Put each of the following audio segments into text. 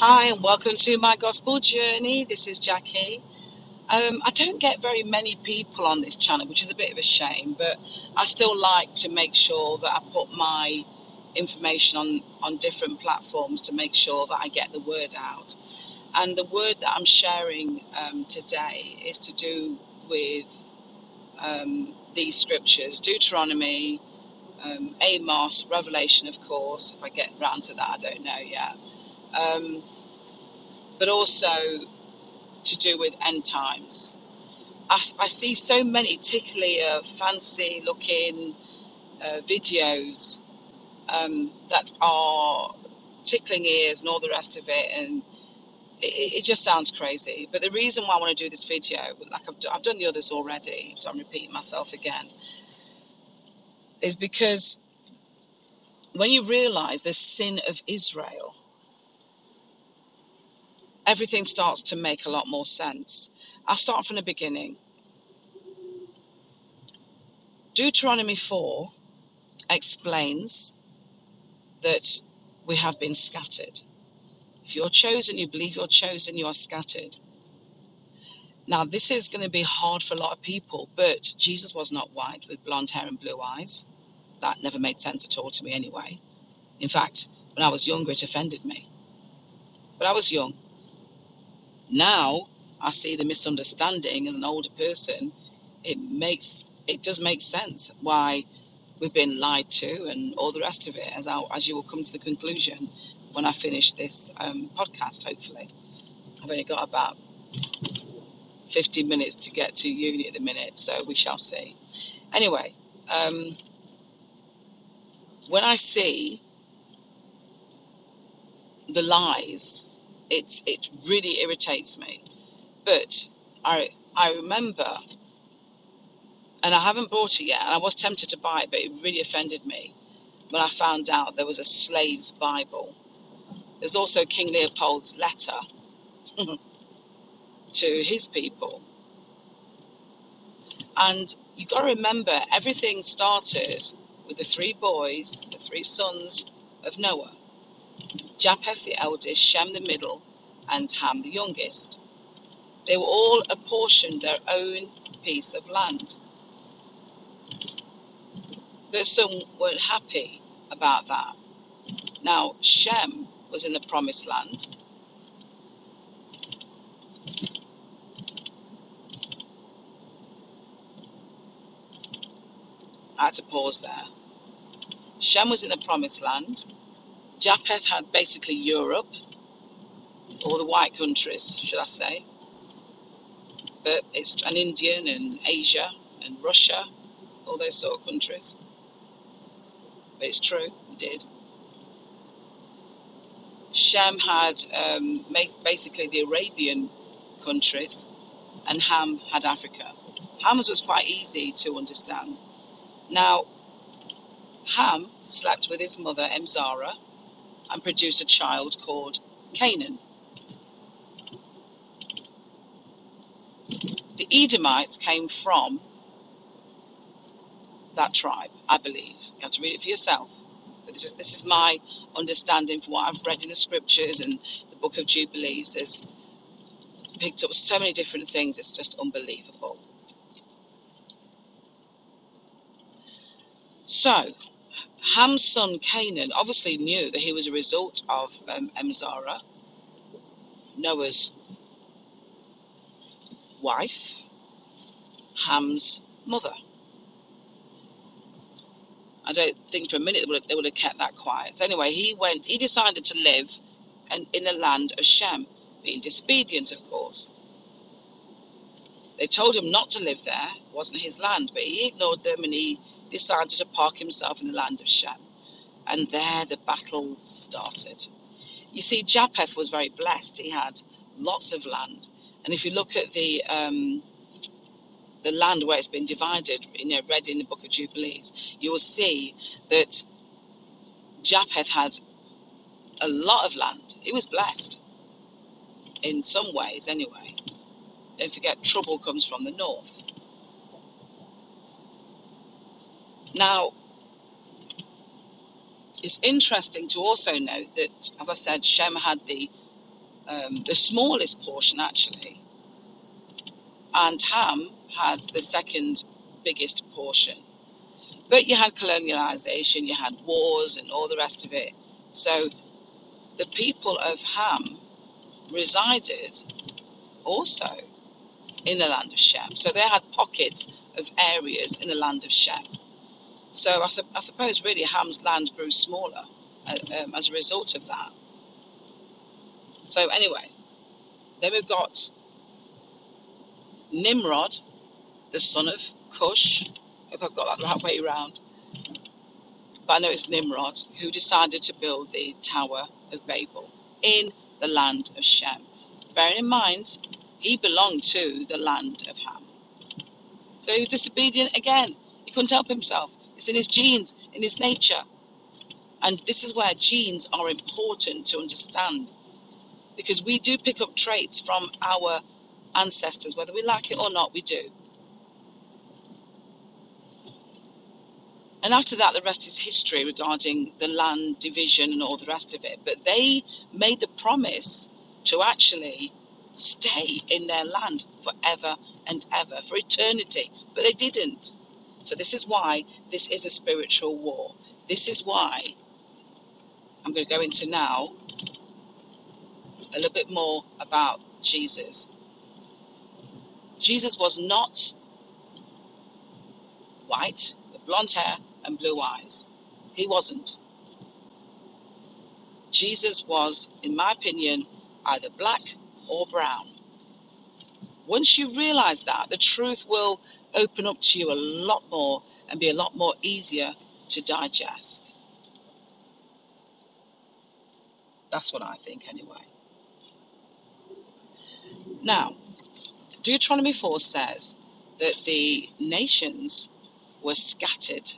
Hi, and welcome to my gospel journey. This is Jackie. Um, I don't get very many people on this channel, which is a bit of a shame, but I still like to make sure that I put my information on, on different platforms to make sure that I get the word out. And the word that I'm sharing um, today is to do with um, these scriptures Deuteronomy, um, Amos, Revelation, of course. If I get round to that, I don't know yet. Um, but also to do with end times. I, I see so many particularly uh, fancy looking uh, videos um, that are tickling ears and all the rest of it, and it, it just sounds crazy. But the reason why I want to do this video, like I've, I've done the others already, so I'm repeating myself again, is because when you realize the sin of Israel, everything starts to make a lot more sense. I'll start from the beginning. Deuteronomy 4 explains that we have been scattered. If you're chosen, you believe you're chosen, you are scattered. Now, this is going to be hard for a lot of people, but Jesus was not white with blonde hair and blue eyes. That never made sense at all to me anyway. In fact, when I was younger, it offended me. But I was young. Now, I see the misunderstanding as an older person. It makes it does make sense why we've been lied to and all the rest of it, as I, as you will come to the conclusion when I finish this um, podcast. Hopefully, I've only got about 15 minutes to get to uni at the minute, so we shall see. Anyway, um, when I see the lies, it's it really irritates me. But I I remember, and I haven't bought it yet, and I was tempted to buy it, but it really offended me when I found out there was a slave's Bible. There's also King Leopold's letter to his people, and you've got to remember everything started with the three boys, the three sons of Noah. Japheth the eldest, Shem the middle, and Ham the youngest. They were all apportioned their own piece of land. But some weren't happy about that. Now, Shem was in the promised land. I had to pause there. Shem was in the promised land. Japheth had basically Europe, or the white countries, should I say. But it's an Indian and Asia and Russia, all those sort of countries. But it's true, he did. Shem had um, basically the Arabian countries, and Ham had Africa. Ham's was quite easy to understand. Now, Ham slept with his mother, Emzara, and produce a child called Canaan. The Edomites came from that tribe, I believe. You have to read it for yourself. But this is this is my understanding from what I've read in the scriptures and the book of Jubilees. Has picked up so many different things. It's just unbelievable. So, Ham's son Canaan obviously knew that he was a result of um, Emzara, Noah's wife, Ham's mother. I don't think for a minute they would, have, they would have kept that quiet. So anyway, he went. He decided to live in, in the land of Shem, being disobedient, of course. They told him not to live there; it wasn't his land, but he ignored them and he decided to park himself in the land of Shem. And there the battle started. You see, Japheth was very blessed. He had lots of land, and if you look at the um, the land where it's been divided, you know, read in the Book of Jubilees, you will see that Japheth had a lot of land. He was blessed in some ways, anyway. Don't forget, trouble comes from the north. Now, it's interesting to also note that, as I said, Shem had the um, the smallest portion actually, and Ham had the second biggest portion. But you had colonialization, you had wars, and all the rest of it. So the people of Ham resided also in the land of Shem. So they had pockets of areas in the land of Shem. So I, su- I suppose really Ham's land grew smaller uh, um, as a result of that. So anyway, then we've got Nimrod, the son of Cush. If I've got that right way around, but I know it's Nimrod who decided to build the Tower of Babel in the land of Shem. Bearing in mind, he belonged to the land of Ham. So he was disobedient again. He couldn't help himself. It's in his genes, in his nature. And this is where genes are important to understand because we do pick up traits from our ancestors, whether we like it or not, we do. And after that, the rest is history regarding the land division and all the rest of it. But they made the promise to actually stay in their land forever and ever, for eternity. But they didn't. So, this is why this is a spiritual war. This is why I'm going to go into now a little bit more about Jesus. Jesus was not white, with blonde hair and blue eyes. He wasn't. Jesus was, in my opinion, either black or brown. Once you realize that, the truth will open up to you a lot more and be a lot more easier to digest. That's what I think, anyway. Now, Deuteronomy 4 says that the nations were scattered.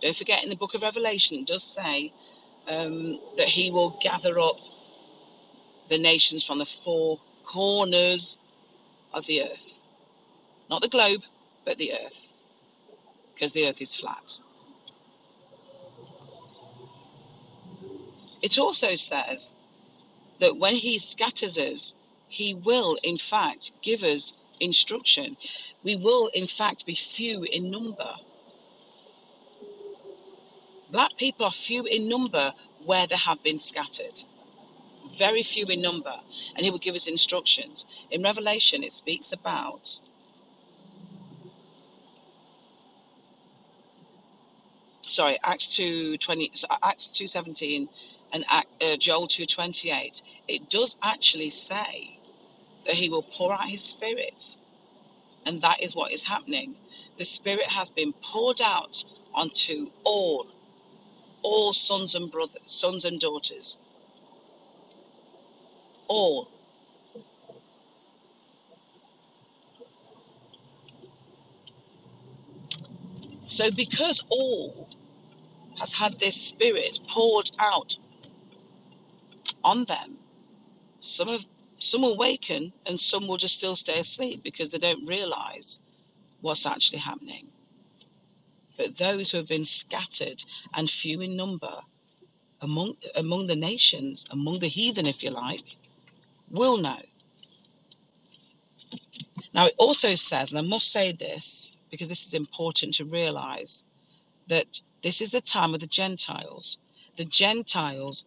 Don't forget, in the book of Revelation, it does say um, that he will gather up the nations from the four corners of the earth. Not the globe, but the earth, because the earth is flat. It also says that when he scatters us, he will, in fact, give us instruction. We will, in fact, be few in number. Black people are few in number where they have been scattered. Very few in number. And he will give us instructions. In Revelation, it speaks about sorry, Acts two twenty, Acts two seventeen, and uh, Joel two twenty eight. It does actually say that He will pour out His Spirit, and that is what is happening. The Spirit has been poured out onto all, all sons and brothers, sons and daughters, all. So, because all has had this Spirit poured out on them, some of some will waken and some will just still stay asleep because they don't realize what's actually happening. But those who have been scattered and few in number among among the nations, among the heathen, if you like, will know. Now it also says, and I must say this because this is important to realize, that this is the time of the Gentiles. The Gentiles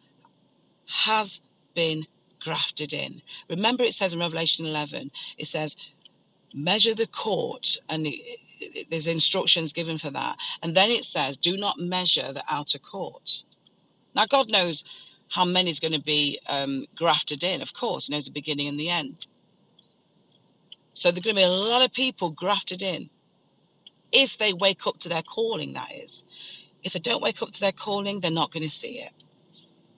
has been grafted in. Remember, it says in Revelation 11, it says, measure the court, and there's instructions given for that. And then it says, do not measure the outer court. Now, God knows how many is going to be um, grafted in, of course, He knows the beginning and the end. So there's going to be a lot of people grafted in if they wake up to their calling, that is. If they don't wake up to their calling, they're not going to see it.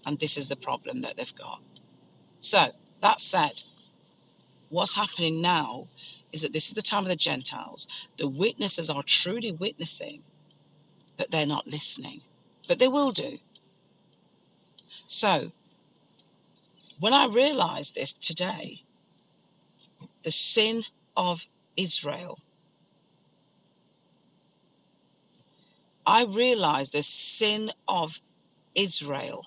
And this is the problem that they've got. So, that said, what's happening now is that this is the time of the Gentiles. The witnesses are truly witnessing, but they're not listening. But they will do. So, when I realized this today, the sin of Israel, I realized the sin of Israel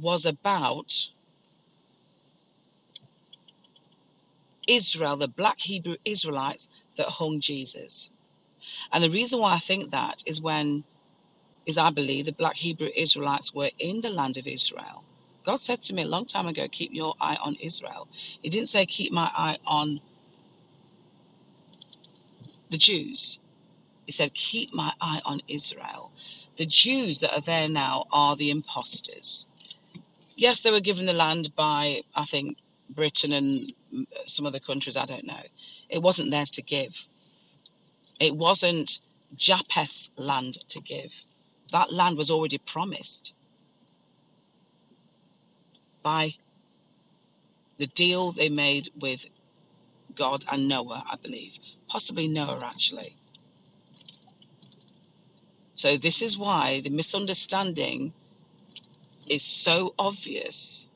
was about Israel, the black Hebrew Israelites that hung Jesus. And the reason why I think that is when, is I believe the black Hebrew Israelites were in the land of Israel. God said to me a long time ago, keep your eye on Israel. He didn't say keep my eye on the Jews. He said, keep my eye on Israel. The Jews that are there now are the imposters. Yes, they were given the land by, I think, Britain and some other countries, I don't know. It wasn't theirs to give. It wasn't Japheth's land to give. That land was already promised by the deal they made with God and Noah, I believe. Possibly Noah, actually. So, this is why the misunderstanding is so obvious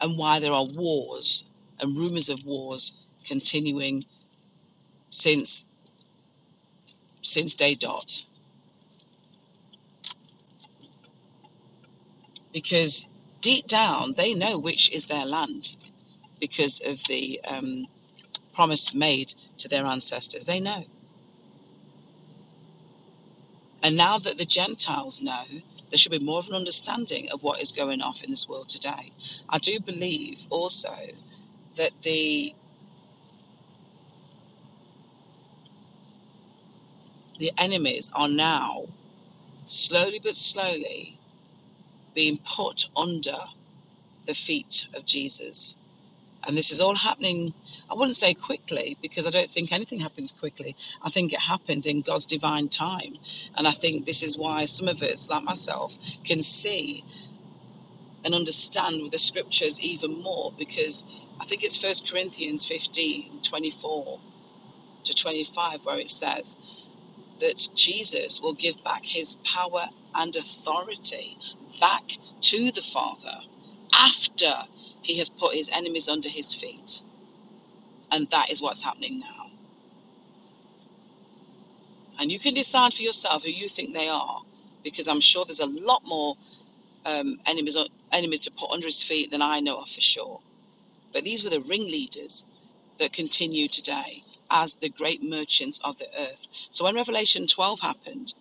and why there are wars and rumors of wars continuing since since day dot because deep down they know which is their land because of the um, promise made to their ancestors. They know. And now that the gentiles know there should be more of an understanding of what is going on in this world today. I do believe also that the the enemies are now slowly but slowly being put under the feet of Jesus. And this is all happening, I wouldn't say quickly, because I don't think anything happens quickly. I think it happens in God's divine time. And I think this is why some of us, like myself, can see and understand with the scriptures even more, because I think it's First Corinthians 15 24 to 25, where it says, that Jesus will give back his power and authority back to the Father after he has put his enemies under his feet. And that is what's happening now. And you can decide for yourself who you think they are, because I'm sure there's a lot more um, enemies, enemies to put under his feet than I know of for sure. But these were the ringleaders that continue today as the great merchants of the earth. So when Revelation 12 happened,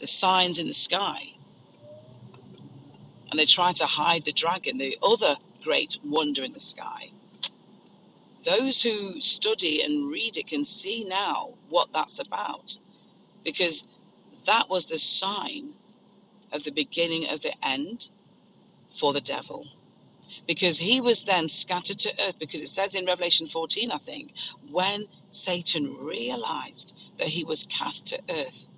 the signs in the sky, and they try to hide the dragon, the other great wonder in the sky. Those who study and read it can see now what that's about, because that was the sign of the beginning of the end for the devil because he was then scattered to earth because it says in revelation 14 i think when satan realized that he was cast to earth.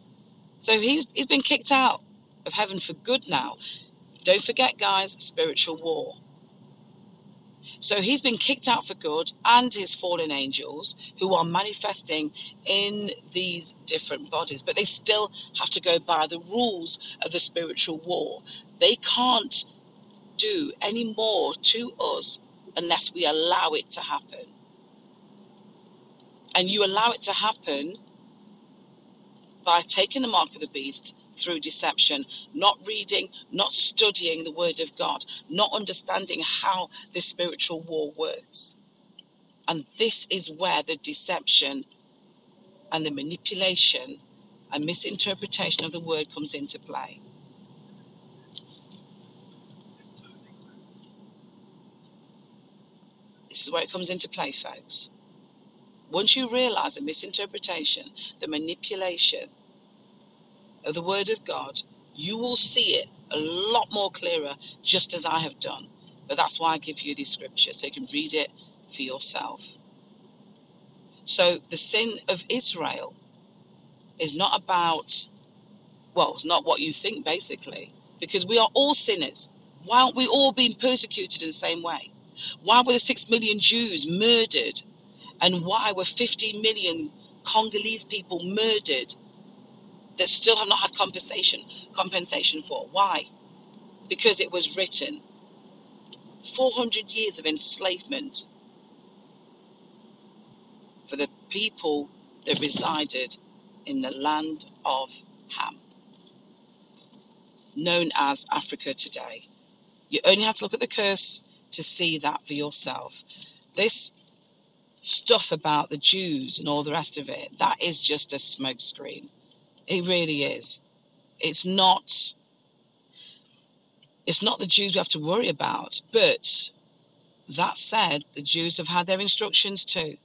So he's, he's been kicked out of heaven for good now. Don't forget guys spiritual war. So he's been kicked out for good and his fallen angels who are manifesting in these different bodies. But they still have to go by the rules of the spiritual war. They can't do any more to us unless we allow it to happen. And you allow it to happen by taking the mark of the beast through deception, not reading, not studying the word of God, not understanding how this spiritual war works. And this is where the deception and the manipulation and misinterpretation of the word comes into play. This is where it comes into play, folks. Once you realize the misinterpretation, the manipulation of the Word of God, you will see it a lot more clearer, just as I have done. But that's why I give you these scriptures, so you can read it for yourself. So the sin of Israel is not about, well, it's not what you think, basically, because we are all sinners. Why aren't we all being persecuted in the same way? Why were the six million Jews murdered? And why were 50 million Congolese people murdered that still have not had compensation compensation for? Why? Because it was written 400 years of enslavement for the people that resided in the land of Ham. known as Africa today. You only have to look at the curse to see that for yourself. This stuff about the Jews and all the rest of it, that is just a smokescreen. It really is. It's not it's not the Jews we have to worry about. But that said, the Jews have had their instructions too,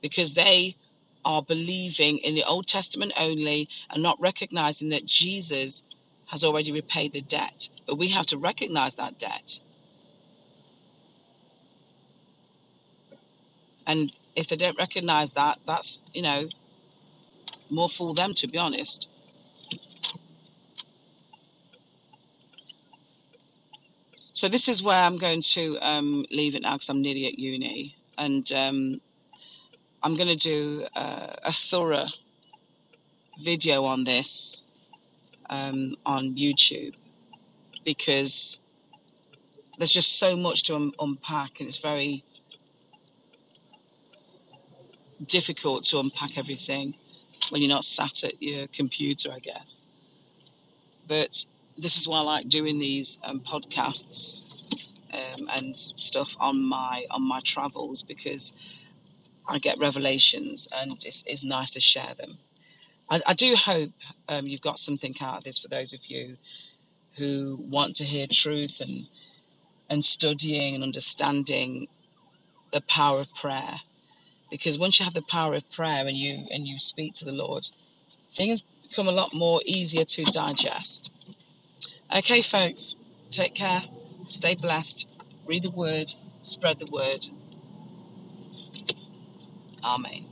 because they are believing in the Old Testament only and not recognizing that Jesus has already repaid the debt. But we have to recognize that debt. And if they don't recognize that, that's, you know, more fool them, to be honest. So this is where I'm going to um, leave it now because I'm nearly at uni. And um, I'm going to do uh, a thorough video on this um, on YouTube because there's just so much to un- unpack and it's very difficult to unpack everything when you're not sat at your computer, I guess. But this is why I like doing these um, podcasts um, and stuff on my on my travels because I get revelations and it's, it's nice to share them. I, I do hope um, you've got something out of this for those of you who want to hear truth and and studying and understanding the power of prayer because once you have the power of prayer and you and you speak to the Lord, things become a lot more easier to digest. Okay, folks, take care, stay blessed, read the word, spread the word. Amen.